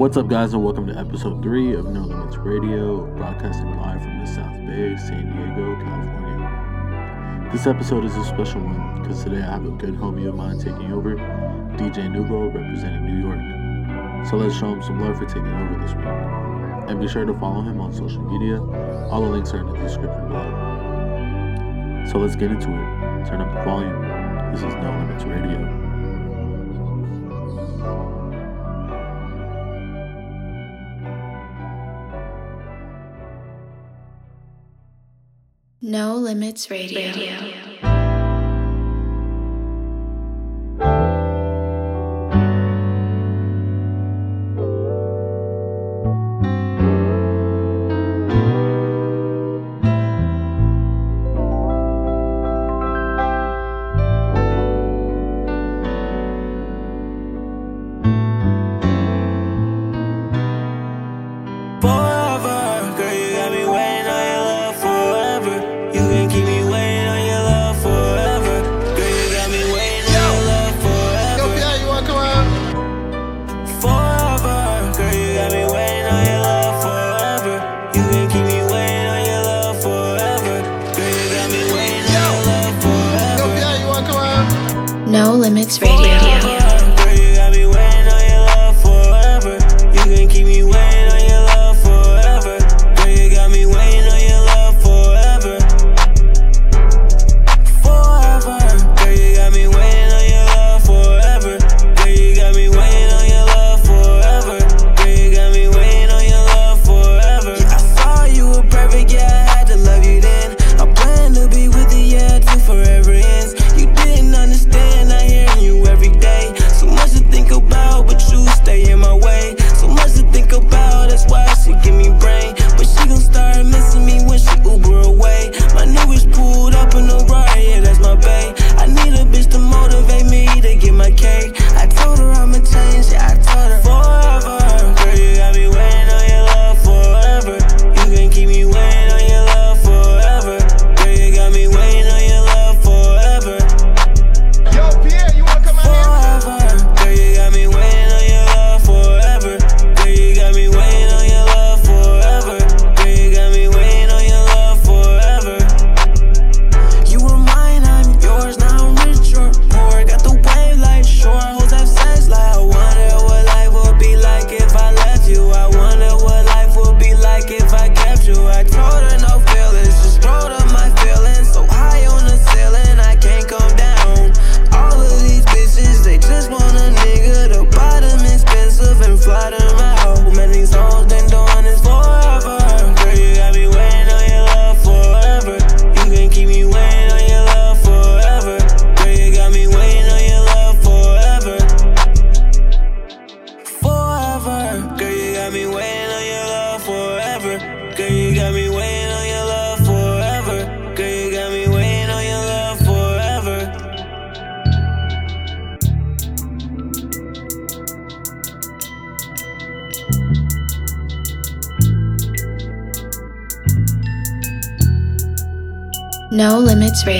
What's up, guys, and welcome to episode three of No Limits Radio, broadcasting live from the South Bay, San Diego, California. This episode is a special one because today I have a good homie of mine taking over, DJ Nuvo, representing New York. So let's show him some love for taking over this week. And be sure to follow him on social media. All the links are in the description below. So let's get into it. Turn up the volume. This is No Limits Radio. No Limits Radio. Radio. Radio.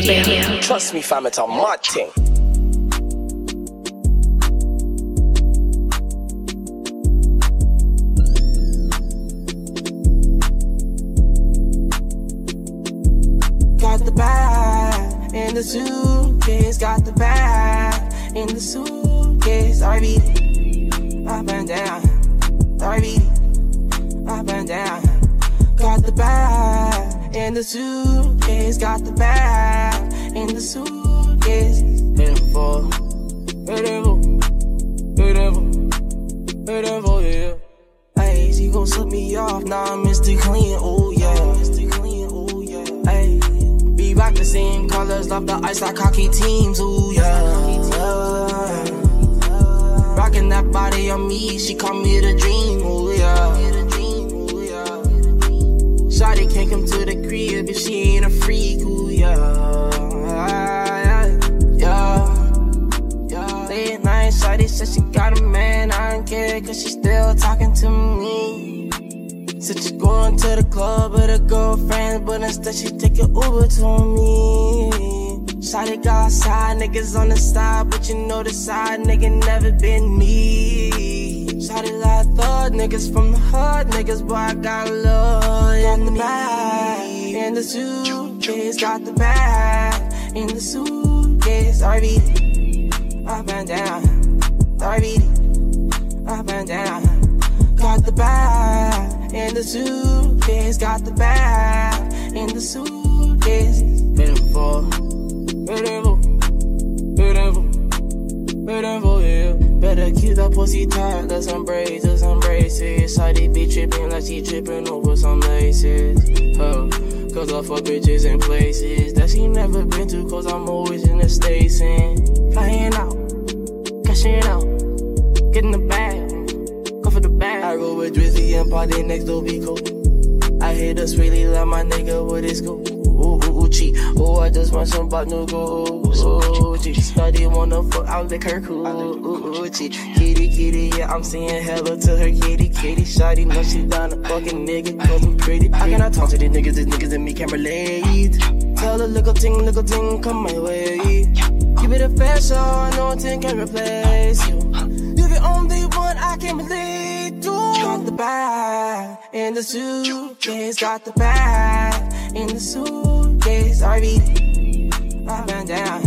Trust me, fam, it's a mad thing. Got the bag in the suitcase, got the bag in the suitcase. RBD, up and down. RBD, up and down. Got the bag in the suitcase, got the bag in the suitcase. Yeah. She gon' slip me off, now nah, Mr. Clean, oh yeah. Mr. Clean, oh yeah. Hey, be back the same colors, love the ice like hockey teams, oh yeah. Rocking that body on me, she call me the dream, oh yeah. Shawty can't come to the crib if she ain't a freak, ooh, yeah. Yeah, yeah. Late night, Shawty said she got a man, I don't care, cause she still talking to me. Said she going to the club with her girlfriend, but instead she take an Uber to me. Shawty got side niggas on the side, but you know the side nigga never been me. Shawty like, I thought niggas from the hood, niggas, boy, I got love in the bag, in the suitcase, got the bag, in the suitcase, RVD, up and down, RVD, up and down, got the bag, in the suitcase, got the bag, in the suitcase, beautiful, beautiful, beautiful, beautiful, yeah. Better keep that pussy tight, let's embrace, let's embrace it. Shawty be tripping like she tripping over some laces. Huh. Cause I fuck bitches in places that she never been to, cause I'm always in the States and flying out, cashing out, getting the bag, go for the bag. I roll with Drizzy and party next be cool. I hit us really like my nigga with his school. Cheat. Oh, I just want some no go. Ooh, cheat. Study wanna fuck out lick her cheat. Kitty, kitty, yeah, I'm saying hello to her kitty, kitty. Shawty know she down a fucking nigga, cause I'm pretty. I cannot talk to these niggas, these niggas and me can't relate. Tell a little ting, little ting, come my way. Give it a I know ting can replace you. You're the only one I can relate to. Got the bag in the suitcase, got the bag in the suitcase. RVD, up and down.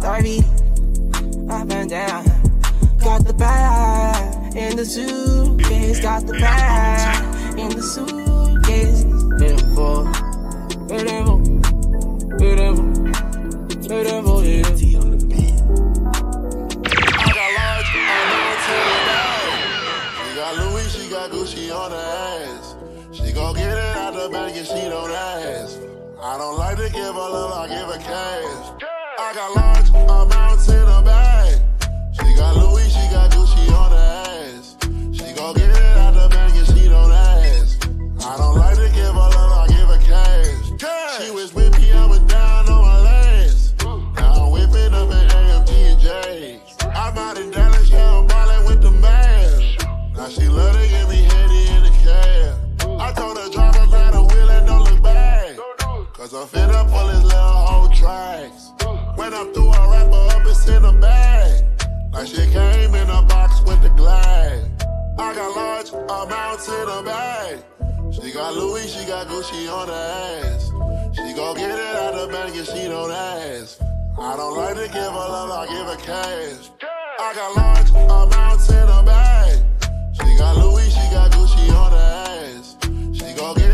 RVD, up and down. Got the bag in the suitcase, got the bag in the suitcase. Beautiful, beautiful, beautiful, beautiful, yeah. I got large, I'm on to the bag. Got Louis, she got Gucci on her ass. She gon' get it out the bag and she don't ask. I don't like to give her love, I give her cash. I got large I got large amounts in her bag. She got Louis, she got Gucci on her ass. She gon' get it out the bag and she don't ask. I don't like to give her love, I give her cash. I got large amounts in her bag. She got Louis, she got Gucci on her ass. She gon' get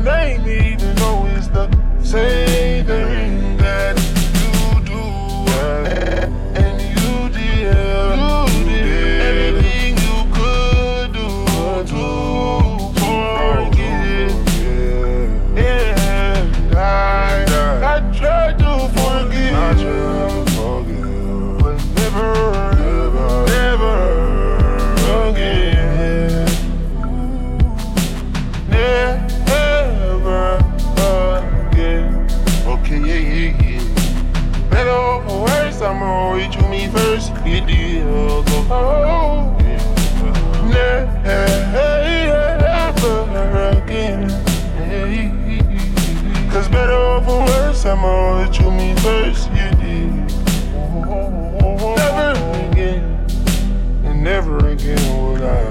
my name even though it's the same reach me first. You deal go. Oh. Never again. Cause better or for worse, I'ma reach you me first. You did. Never again. And never again would I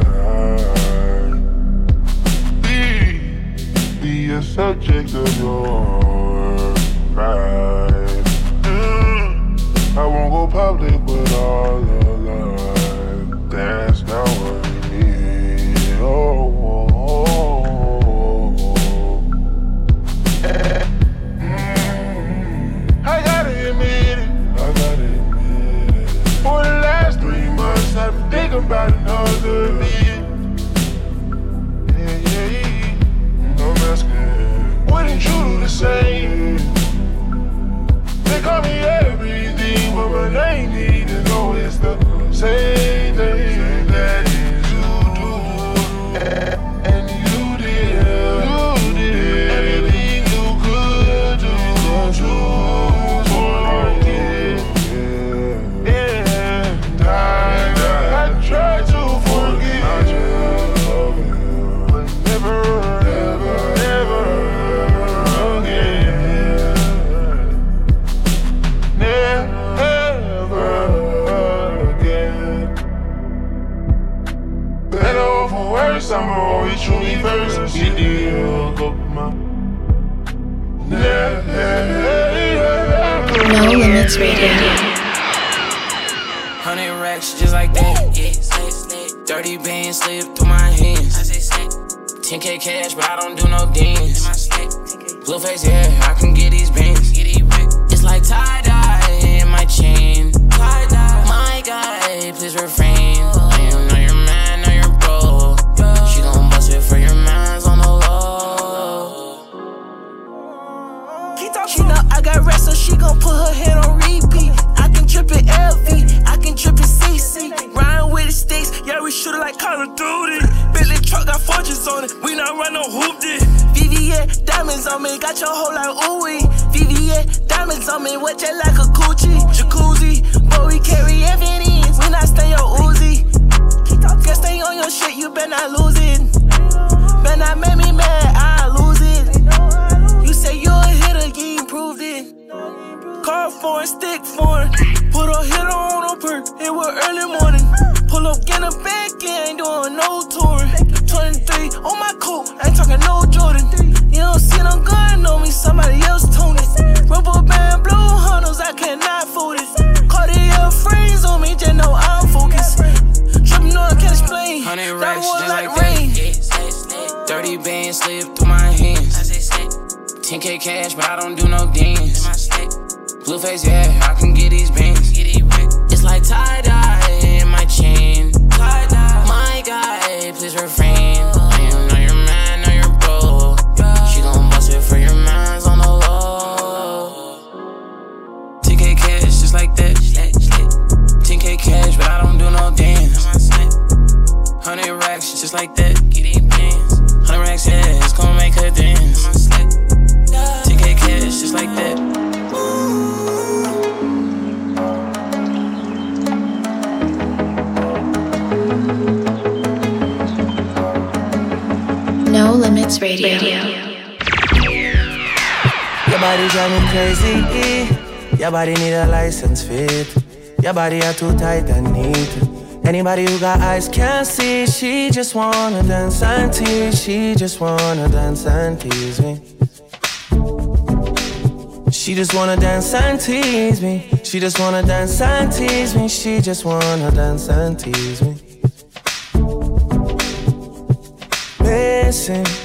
be, be a subject of your name, need to know it's the same like a coochie. Jacuzzi, but we carry evidence, we not stay your Uzi. Girl, stay on your shit, you better not lose it. Better not make me mad, I lose it. You say you a hitter, you ain't proved it. Car foreign, stick foreign. Put a hitter on a perk, it was early morning. Pull up, get a back, 10k cash, but I don't do no dance. Blue face, yeah, I can get these bands. It's like tie No Limits Radio. Your body drive me crazy. Your body need a license fit. Your body are too tight and neat. Anybody who got eyes can't see. She just wanna dance and tease. She just wanna dance and tease me. She just wanna dance and tease me. She just wanna dance and tease me. She just wanna dance and tease me. Missing.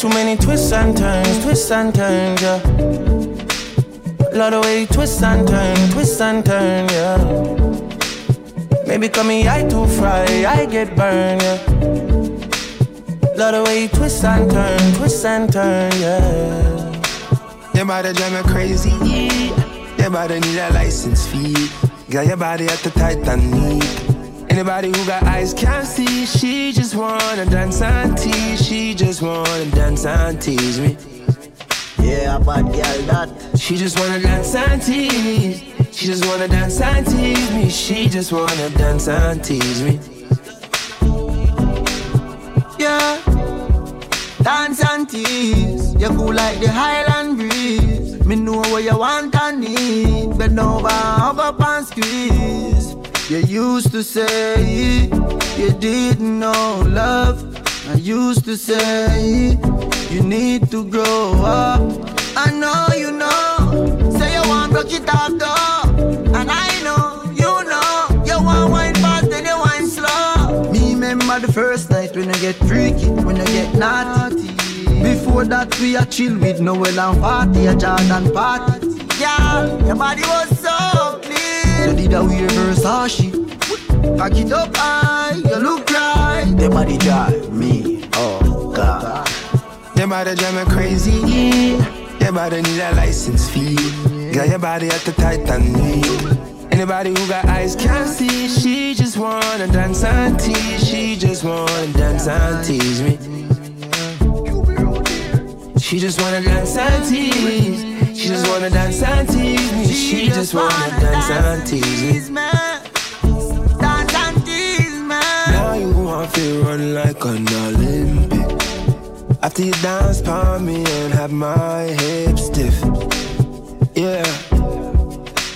Too many twists and turns, twists and turns, yeah. Love the way you twist and turn, twists and turn, yeah. Maybe call me I too fry, I get burned, yeah. Love the way you twist and turn, twists and turn, yeah. Your body drive me crazy. Your body need a license fee. Got your body at the tight and neat. Anybody who got eyes can't see. She just wanna dance and tease. She just wanna dance and tease me. Yeah, bad girl that. She just wanna dance and tease. She just wanna dance and tease me. She just wanna dance and tease me. Yeah. Dance and tease. You cool like the Highland breeze. Me know what you want and need. Bend over, hug up and squeeze. You used to say you didn't know love. I used to say you need to grow up. I know you know. Say you want broke it off though. And I know, you know, you want wine fast and you want slow. Me Remember the first night when I get freaky, when I get naughty. Before that we a chill with Noel and party, a Jordan party. Yeah, your body was so clean. So did I wear Versace? Pack it up high, you look right. Your body drive me, oh God. Your body drive me crazy. Your body need a license fee. Got your body at the Titanic. Anybody who got eyes can't see. She just wanna dance and tease. She just wanna dance and tease me. She just wanna dance and tease. She just wanna dance and tease me. She just wanna dance and tease me. Dance and tease me. Now you wanna feel run like an Olympic. After you dance for me and have my hips stiff. Yeah.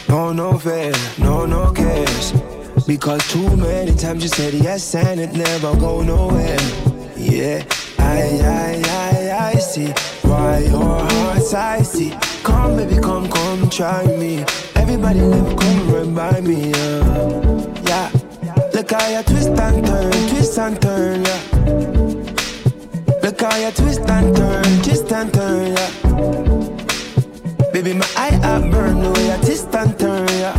No, no fair, no, no cares. Because too many times you said yes and it never go nowhere. Yeah, I, I, I, I see why your heart's icy. Come, baby, come, come, try me. Everybody never come run by me. Uh. Yeah, look how you twist and turn, twist and turn, yeah. Look how you twist and turn, twist and turn, yeah. Baby, my eye up burn the way I twist and turn, yeah.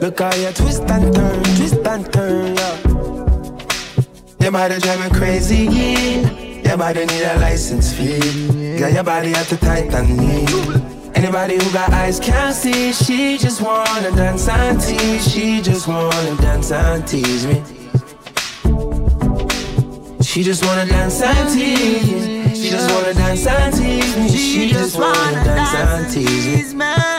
Look how you twist and turn, twist and turn, yeah. Your body drive me crazy, yeah. Your body need a license fee. Got your body at the Titanic. Anybody who got eyes can't see. She just wanna dance and tease. She just wanna dance and tease me. She just wanna dance and tease. She just wanna dance and tease me. She just wanna dance and tease me.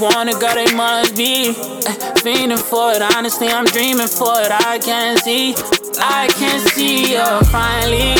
Want it, girl. They must be eh, fiending for it. Honestly, I'm dreaming for it. I can't see, I can't see you finally.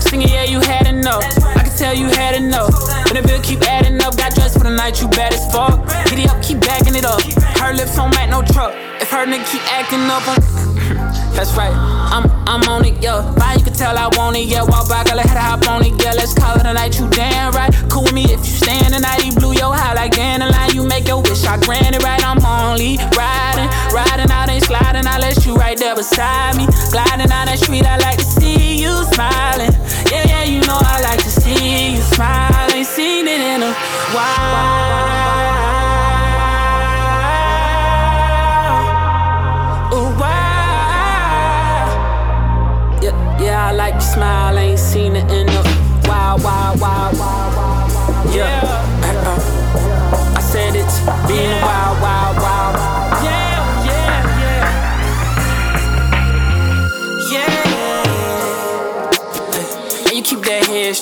Singing, yeah, you had enough. I can tell you had enough. When the bill keep adding up, got dressed for the night, you bad as fuck. Giddy up, keep backing it up. Her lips on mat, no truck. If her nigga keep acting up on. That's right, I'm I'm on it, yeah. Why you can tell I want it, yeah. Walk back, I had to hop on it, yeah. Let's call it a night, you damn right. Cool with me if you stand tonight. He blew your high like dandelion. You make your wish, I grant it right. I'm only riding, riding out, ain't sliding. I let you right there beside me. Gliding down that street, I like to see you smiling. Yeah, yeah, you know I like to see you smile. Ain't seen it in a while.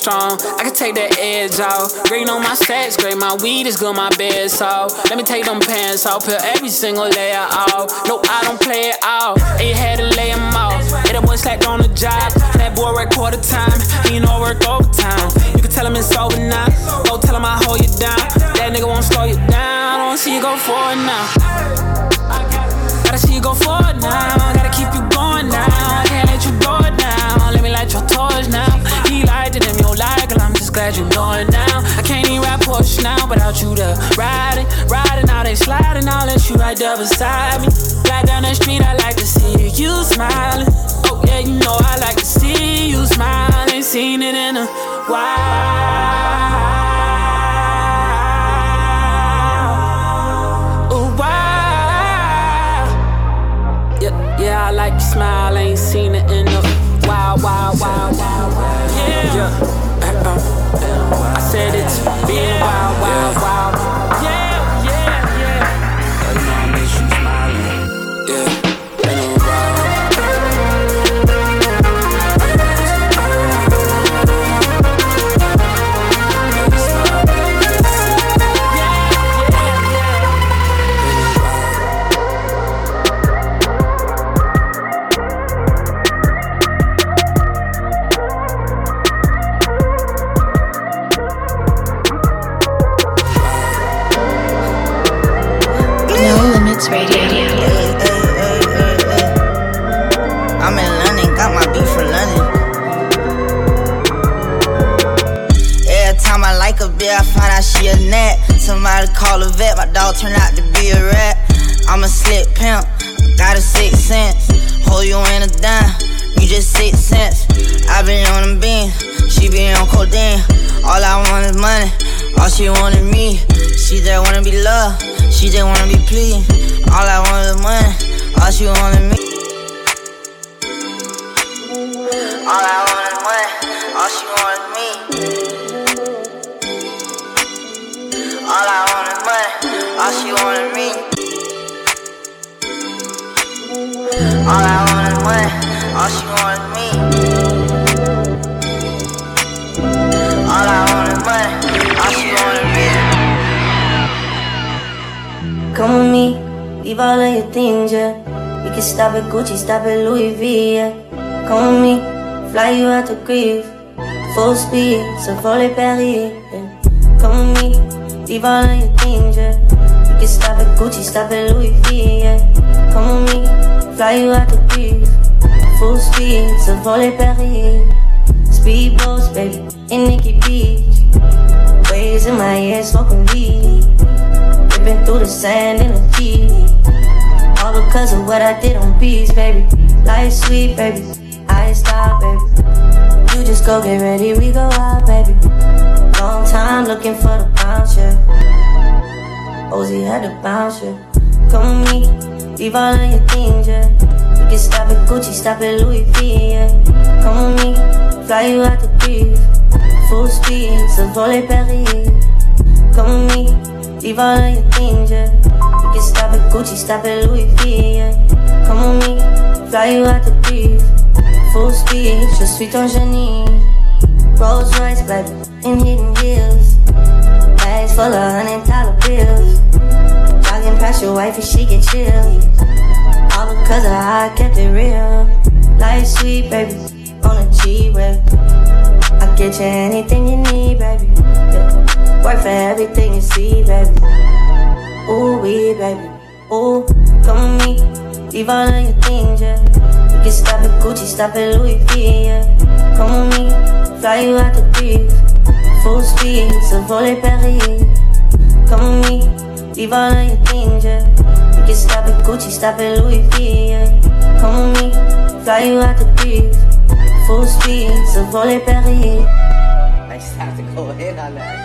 Strong. I can take that edge off. Green on my stats, great. My weed is good, my bed's soft. Let me take them pants off, peel every single layer off. No, I don't play it out. You had to lay 'em off. Yeah, that boy slacked on the job. That boy work quarter time. He know work overtime. You can tell him it's over now. Go tell him I hold you down. That nigga won't slow you down. I don't see you go forward now. Without you there. Riding, riding, now they sliding. I'll let you right there beside me. Fly down the street, I like to see you smiling. Oh, yeah, you know I like to see you smile. Ain't seen it in a while. Yeah, yeah, I like your smile. Ain't seen it in a while, while, while, while. It's wow, a while, Somebody call a vet, my dog turned out to be a rat. I'm a slick pimp, got a six sense. Hold you in a dime, you just six cents. I been on them beans, she be on codeine. All I want is money, all she wanted me. She just wanna be loved, she just wanna be pleased. All I want is money, all she wanted me. Stop at Gucci, stop at Louis V, yeah. Come with me, fly you out to grief. Full speed, so volley Paris, yeah. Come with me, leave all of your things, yeah. We can stop at Gucci, stop at Louis V, yeah. Come with me, fly you out to grief. Full speed, so volley Paris. Speedboats, baby, in Nikki Beach. Waves in my ear, smoking weed. Ripping through the sand in a Jeep. All because of what I did on beats, baby. Life sweet, baby. I stop, baby. You just go get ready, we go out, baby. Long time looking for the bounce, yeah. Ozzy had to bounce, yeah. Come with me, leave all of your things, yeah. We can stop at Gucci, stop at Louis V, yeah. Come with me, fly you out to grief. Full speed, so volley Paris. Come with me, leave all of your things, yeah. Can stop at Gucci, stop at Louis V, yeah. Come with me, fly you out the breeze. Full speed, je suis ton génie. Rolls Royce, black in hidden heels. Bags full of hundred dollar bills. Jogging past your wife and she get chill. All because of how I kept it real. Life sweet, baby, on a G-Way. I get you anything you need, baby. Yeah. Work for everything you see, baby. Ooh, we, baby. Ooh, come with me. Leave all of your things, yeah. You can stop at Gucci, stop at Louis V, yeah. Come with me, fly you out the breeze. Full speed, so volley Paris. Come with me, leave all of your things, yeah. You can stop at Gucci, stop at Louis V, yeah. Come with me, fly you out the breeze. Full speed, so volley Paris. I just have to go in on that.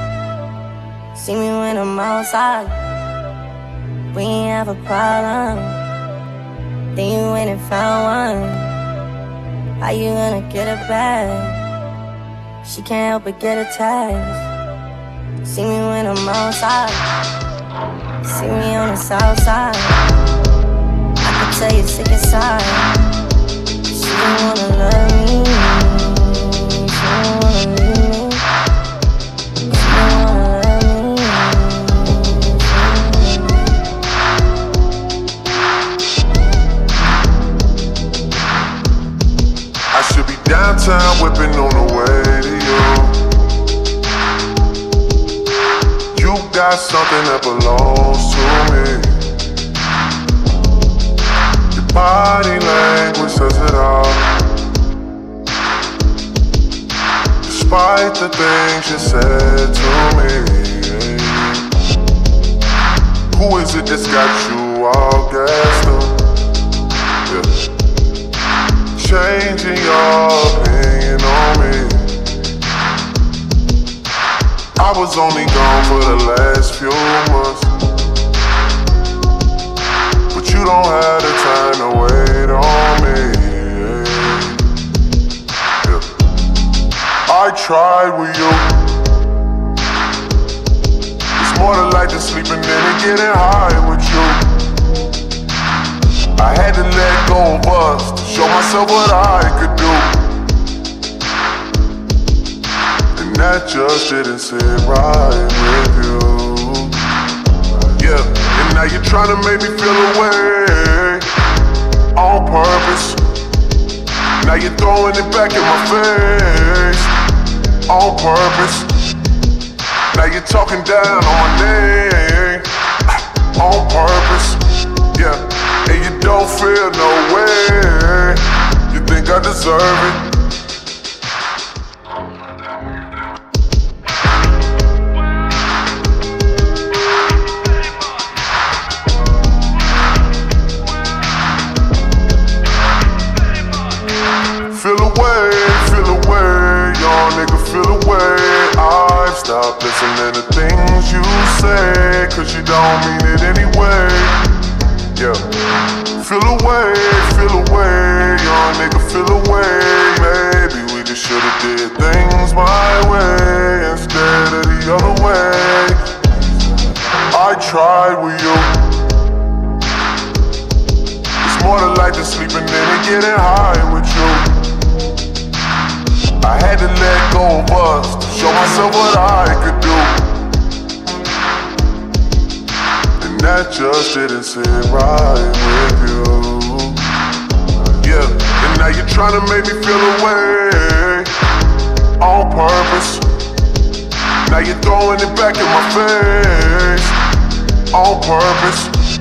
See me when I'm outside. We ain't have a problem. Then you went and found one. How you gonna get it back? She can't help but get attached. See me when I'm outside. See me on the south side. I can tell you sick inside. She don't wanna love me. Sit right with you. Yeah, and now you're trying to make me feel away on purpose. Now you're throwing it back in my face on purpose. Now you're talking down on my name on purpose. Yeah, and you don't feel no way. You think I deserve it? I've listening to things you say, cause you don't mean it anyway. Yeah. Feel away, feel away, young nigga, feel away. Maybe we just should've did things my way instead of the other way. I tried with you. It's more than like just sleeping in and getting high with you. I had to let go of us to show myself what I could do. And that just didn't sit right with you. Yeah, and now you're trying to make me feel away on purpose. Now you're throwing it back in my face on purpose.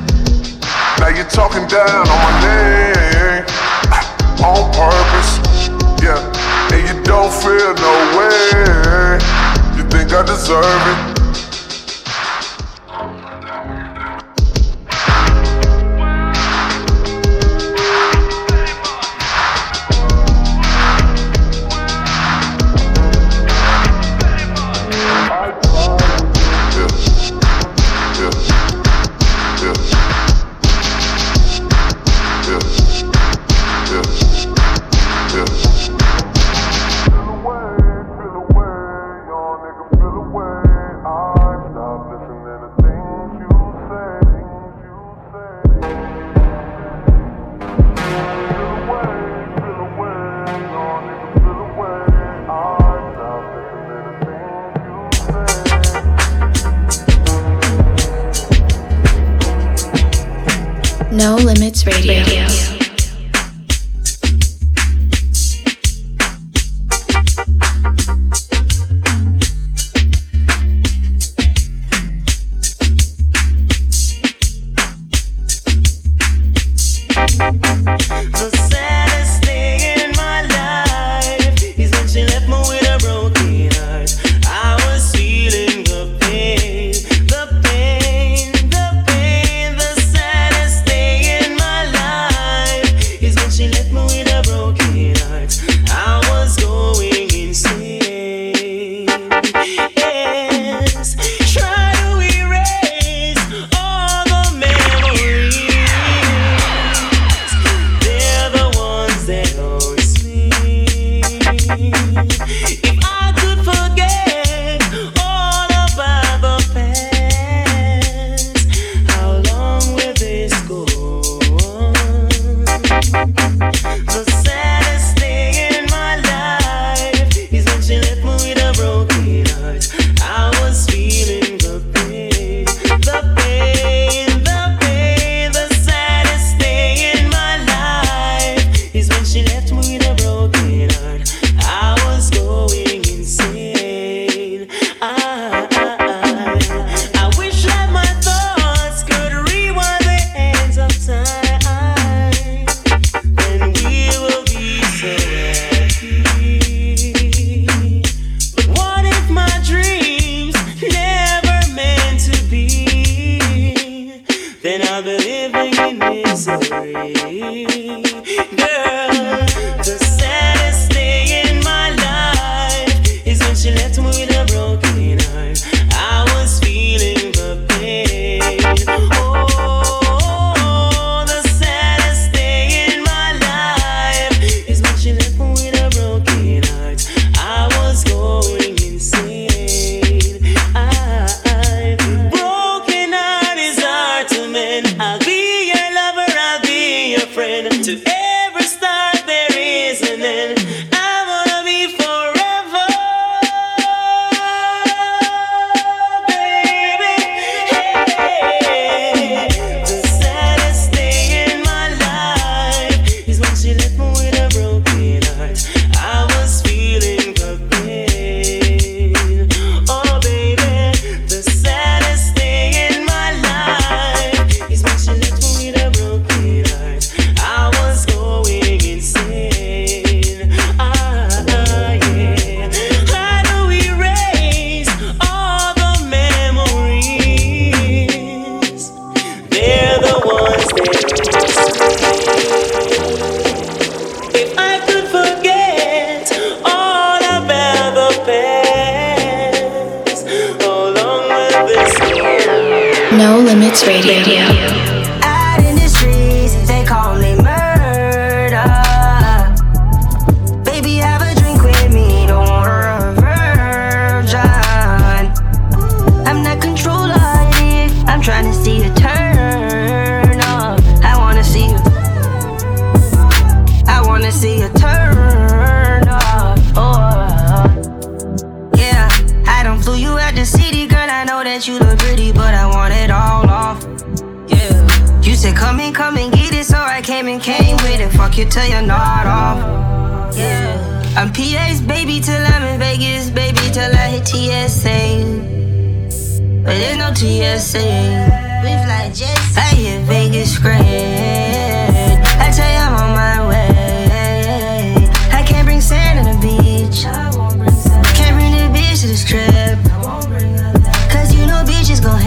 Now you're talking down on my name on purpose. Yeah, don't feel no way. You think I deserve it? No Limits Radio. Radio. not off. Yeah. I'm PA's baby till I'm in Vegas, baby till I hit TSA. But there's no TSA. We fly jets. I hit Vegas great. I tell you I'm on my way. I can't bring sand in the beach. I won't bring sand. Can't bring the beach to the strip. Cause you know beaches gon'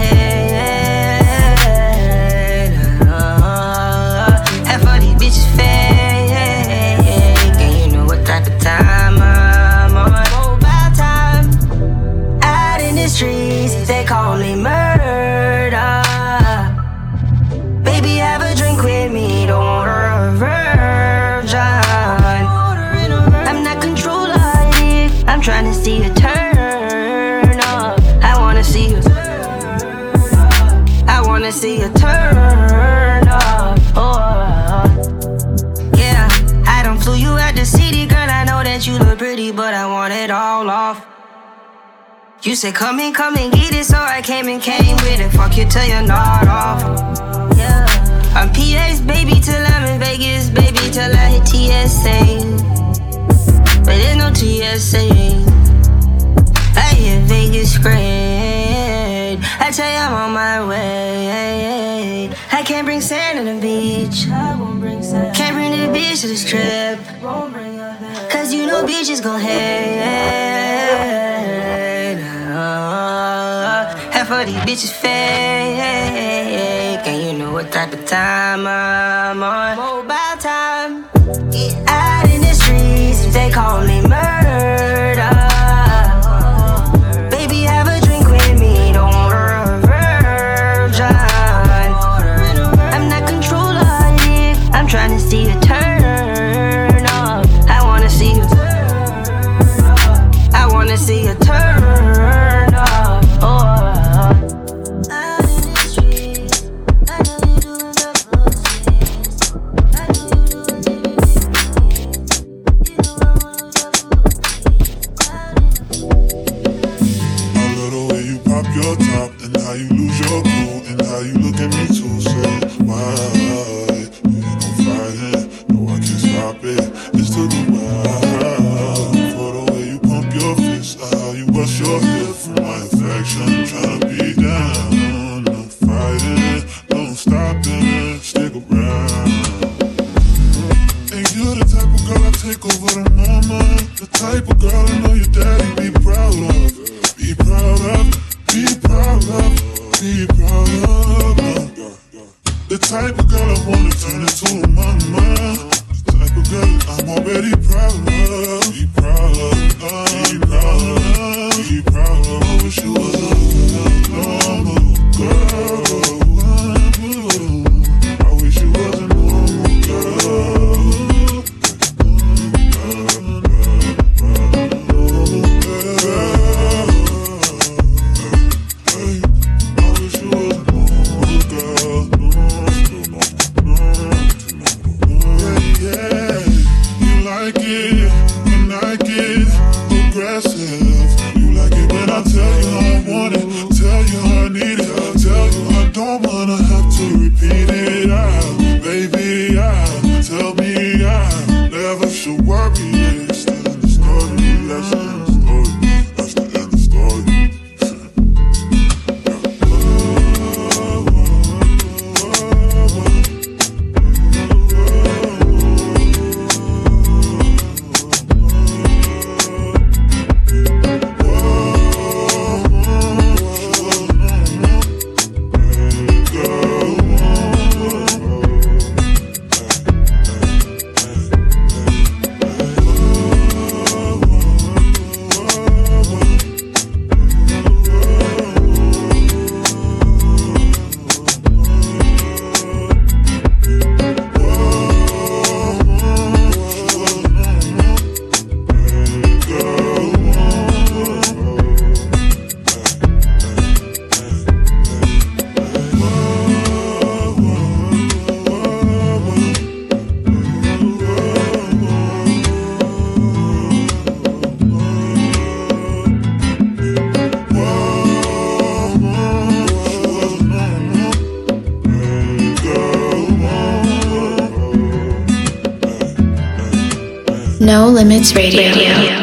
You said come in, come and get it, so I came and came with it. Fuck you till you're not off. Yeah. I'm PA's baby till I'm in Vegas, baby till I hit TSA. But there's no TSA. I hit Vegas great. I tell you I'm on my way. I can't bring sand to the beach. i Can't bring the bitch to the strip. Cause you know bitches gon' hate. Half of these bitches fake. And you know what type of time I'm on. Mobile time. Get out in the streets, they call me murder. How you bust your hip for my affection. No Limits Radio.